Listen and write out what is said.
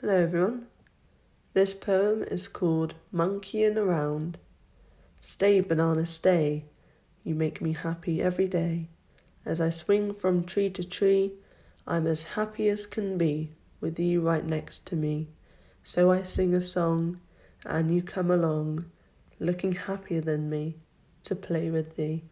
Hello everyone. This poem is called Monkeying Around. Stay, banana, stay. You make me happy every day. As I swing from tree to tree, I'm as happy as can be with you right next to me. So I sing a song, and you come along, looking happier than me, to play with thee.